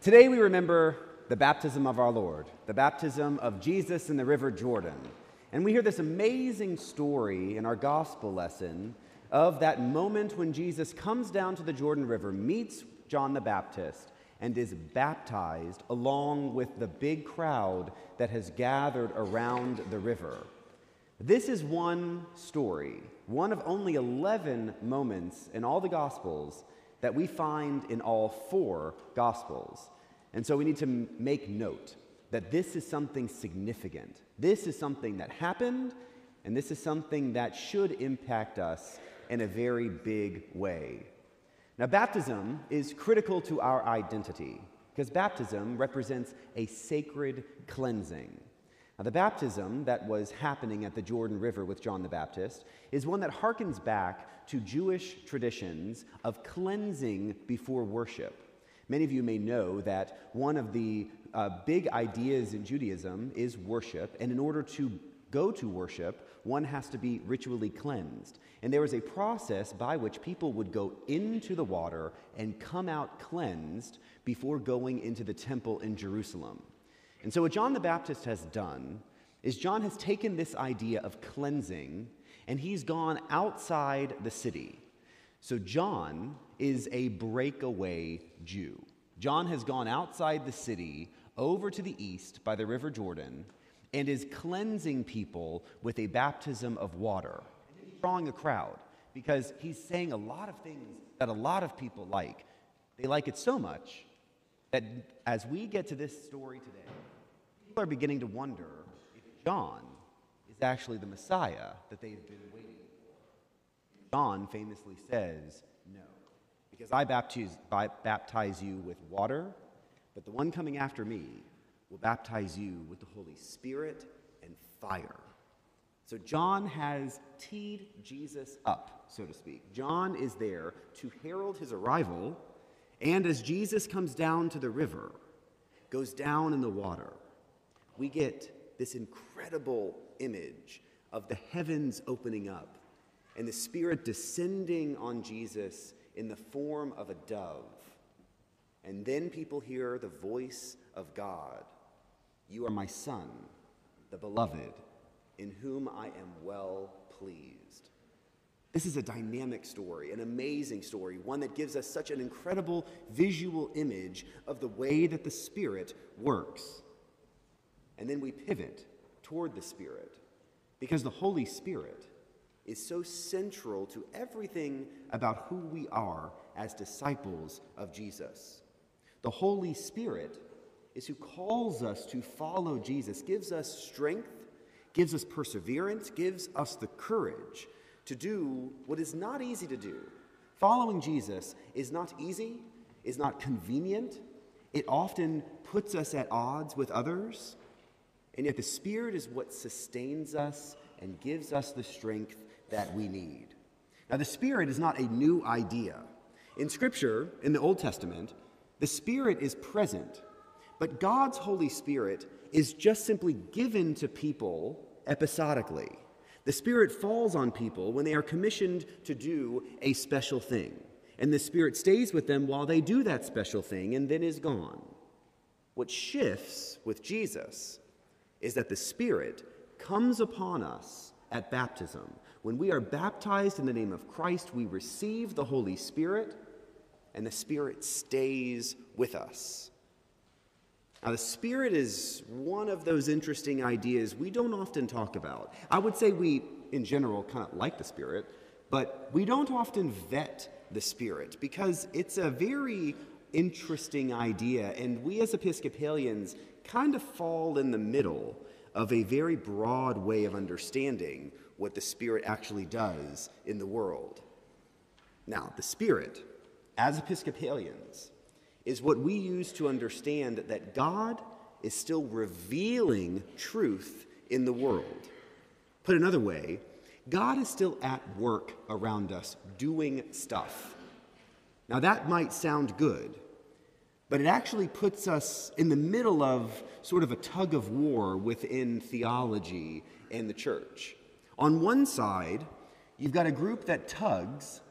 Today we remember the baptism of our Lord, the baptism of Jesus in the River Jordan. And we hear this amazing story in our gospel lesson of that moment when Jesus comes down to the Jordan River, meets John the Baptist, and is baptized along with the big crowd that has gathered around the river. This is one story, one of only 11 moments in all the Gospels that we find in all four Gospels. And so we need to make note that this is something significant. This is something that happened, and this is something that should impact us in a very big way. Now, baptism is critical to our identity because baptism represents a sacred cleansing. Now, the baptism that was happening at the Jordan River with John the Baptist is one that harkens back to Jewish traditions of cleansing before worship. Many of you may know that one of the uh, big ideas in Judaism is worship, and in order to go to worship, one has to be ritually cleansed. And there was a process by which people would go into the water and come out cleansed before going into the temple in Jerusalem. And so, what John the Baptist has done is John has taken this idea of cleansing and he's gone outside the city. So, John is a breakaway Jew. John has gone outside the city over to the east by the River Jordan and is cleansing people with a baptism of water. Drawing a crowd because he's saying a lot of things that a lot of people like. They like it so much that as we get to this story today, people are beginning to wonder if John is actually the Messiah that they've been waiting for. John famously says, No, because I baptize, baptize you with water, but the one coming after me will baptize you with the Holy Spirit and fire. So John has teed Jesus up, so to speak. John is there to herald his arrival, and as Jesus comes down to the river, goes down in the water, we get this incredible image of the heavens opening up and the Spirit descending on Jesus in the form of a dove. And then people hear the voice of God you are my son, the beloved, in whom I am well pleased. This is a dynamic story, an amazing story, one that gives us such an incredible visual image of the way that the Spirit works. And then we pivot toward the Spirit because the Holy Spirit is so central to everything about who we are as disciples of Jesus. The Holy Spirit is who calls us to follow Jesus, gives us strength, gives us perseverance, gives us the courage to do what is not easy to do. Following Jesus is not easy, is not convenient. It often puts us at odds with others. And yet, the Spirit is what sustains us and gives us the strength that we need. Now, the Spirit is not a new idea. In Scripture, in the Old Testament, the Spirit is present but God's Holy Spirit is just simply given to people episodically. The Spirit falls on people when they are commissioned to do a special thing. And the Spirit stays with them while they do that special thing and then is gone. What shifts with Jesus is that the Spirit comes upon us at baptism. When we are baptized in the name of Christ, we receive the Holy Spirit, and the Spirit stays with us. Now, the Spirit is one of those interesting ideas we don't often talk about. I would say we, in general, kind of like the Spirit, but we don't often vet the Spirit because it's a very interesting idea, and we as Episcopalians kind of fall in the middle of a very broad way of understanding what the Spirit actually does in the world. Now, the Spirit, as Episcopalians, is what we use to understand that God is still revealing truth in the world. Put another way, God is still at work around us doing stuff. Now, that might sound good, but it actually puts us in the middle of sort of a tug of war within theology and the church. On one side, you've got a group that tugs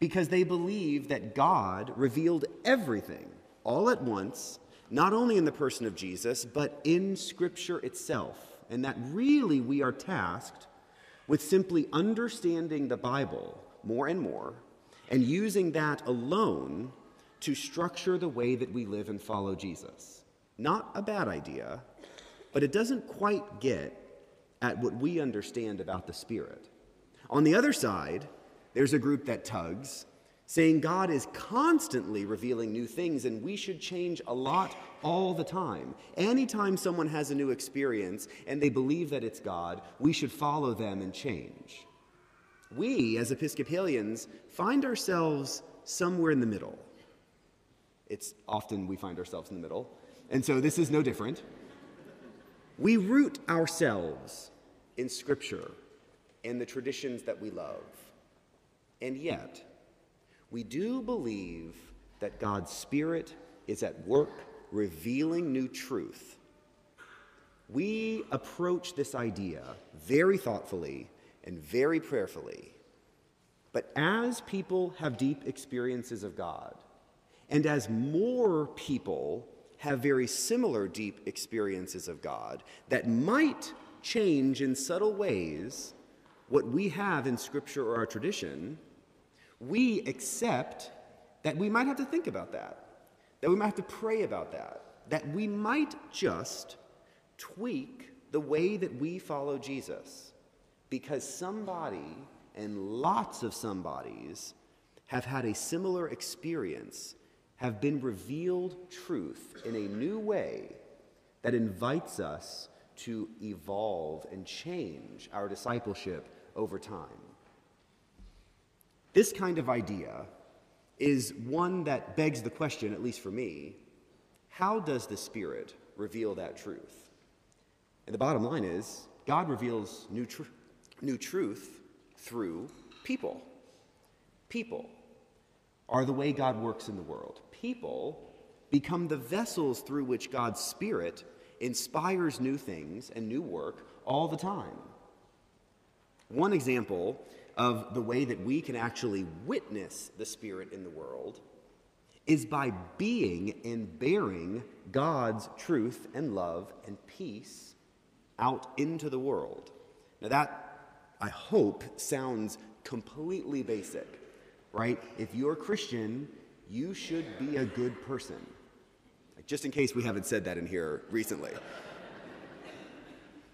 because they believe that God revealed everything all at once not only in the person of Jesus, but in Scripture itself, and that really we are tasked with simply understanding the Bible more and more and using that alone to structure the way that we live and follow Jesus. Not a bad idea, but it doesn't quite get at what we understand about the Spirit. On the other side, there's a group that tugs, saying God is constantly revealing new things and we should change a lot all the time. Anytime someone has a new experience and they believe that it's God, we should follow them and change. We, as Episcopalians, find ourselves somewhere in the middle. It's often we find ourselves in the middle, and so this is no different. We root ourselves in Scripture and the traditions that we love. And yet, we do believe that God's Spirit is at work revealing new truth. We approach this idea very thoughtfully and very prayerfully. But as people have deep experiences of God, and as more people have very similar deep experiences of God that might change in subtle ways what we have in Scripture or our tradition, we accept that we might have to think about that, that we might have to pray about that, that we might just tweak the way that we follow Jesus because somebody and lots of somebodies have had a similar experience, have been revealed truth in a new way that invites us to evolve and change our discipleship over time. This kind of idea is one that begs the question, at least for me how does the Spirit reveal that truth? And the bottom line is God reveals new, tr- new truth through people. People are the way God works in the world. People become the vessels through which God's Spirit inspires new things and new work all the time. One example of the way that we can actually witness the Spirit in the world is by being and bearing God's truth and love and peace out into the world. Now, that, I hope, sounds completely basic, right? If you're a Christian, you should be a good person. Just in case we haven't said that in here recently.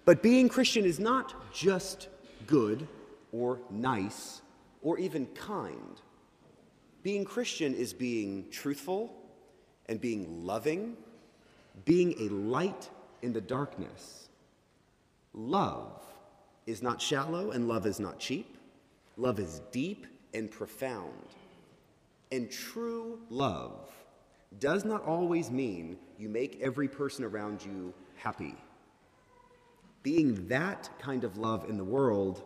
But being Christian is not just good or nice or even kind. Being Christian is being truthful and being loving, being a light in the darkness. Love is not shallow and love is not cheap. Love is deep and profound. And true love does not always mean you make every person around you happy. Being that kind of love in the world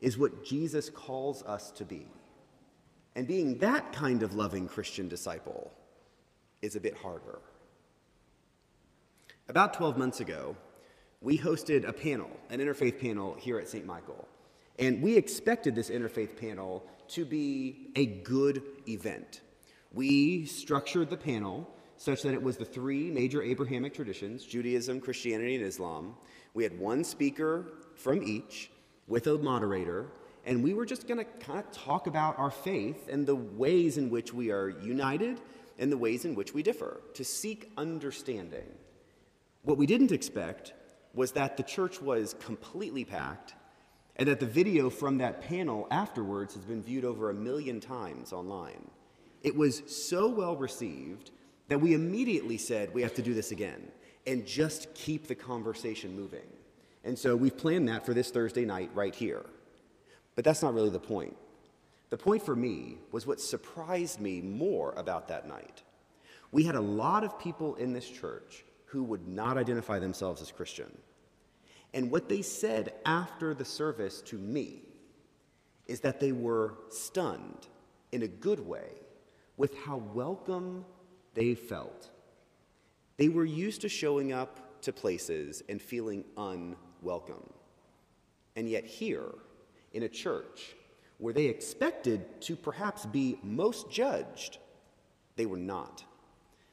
is what Jesus calls us to be. And being that kind of loving Christian disciple is a bit harder. About 12 months ago, we hosted a panel, an interfaith panel here at St. Michael. And we expected this interfaith panel to be a good event. We structured the panel such that it was the three major Abrahamic traditions Judaism, Christianity, and Islam. We had one speaker from each with a moderator, and we were just going to kind of talk about our faith and the ways in which we are united and the ways in which we differ, to seek understanding. What we didn't expect was that the church was completely packed and that the video from that panel afterwards has been viewed over a million times online. It was so well received that we immediately said we have to do this again and just keep the conversation moving. And so we've planned that for this Thursday night right here. But that's not really the point. The point for me was what surprised me more about that night. We had a lot of people in this church who would not identify themselves as Christian. And what they said after the service to me is that they were stunned in a good way with how welcome they felt. They were used to showing up to places and feeling unwelcome. And yet, here, in a church where they expected to perhaps be most judged, they were not.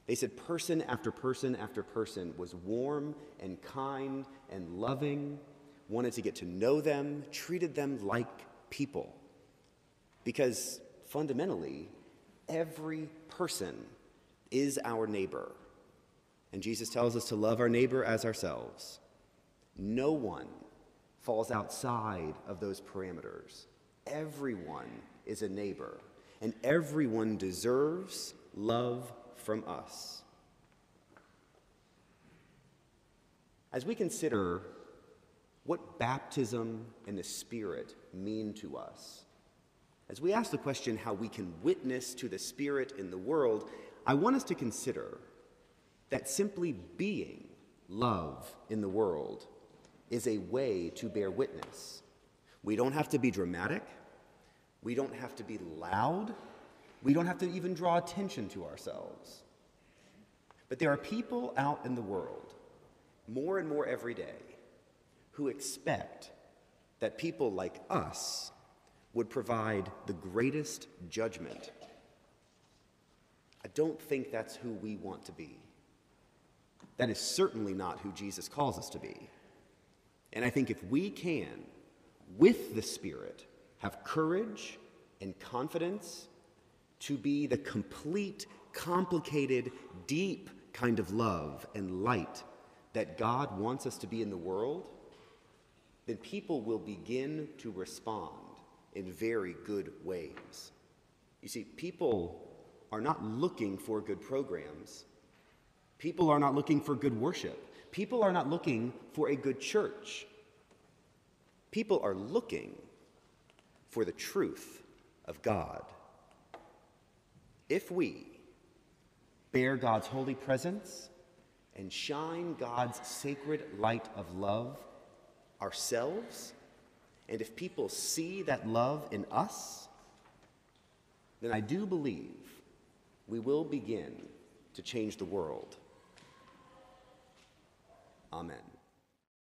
They said person after person after person was warm and kind and loving, wanted to get to know them, treated them like people. Because fundamentally, every person is our neighbor. And Jesus tells us to love our neighbor as ourselves. No one falls outside of those parameters. Everyone is a neighbor, and everyone deserves love from us. As we consider what baptism and the Spirit mean to us, as we ask the question how we can witness to the Spirit in the world, I want us to consider that simply being love in the world is a way to bear witness. We don't have to be dramatic. We don't have to be loud. We don't have to even draw attention to ourselves. But there are people out in the world, more and more every day, who expect that people like us would provide the greatest judgment. I don't think that's who we want to be. That is certainly not who Jesus calls us to be. And I think if we can, with the Spirit, have courage and confidence to be the complete, complicated, deep kind of love and light that God wants us to be in the world, then people will begin to respond in very good ways. You see, people are not looking for good programs. People are not looking for good worship. People are not looking for a good church. People are looking for the truth of God. If we bear God's holy presence and shine God's sacred light of love ourselves, and if people see that love in us, then I do believe we will begin to change the world. Amen.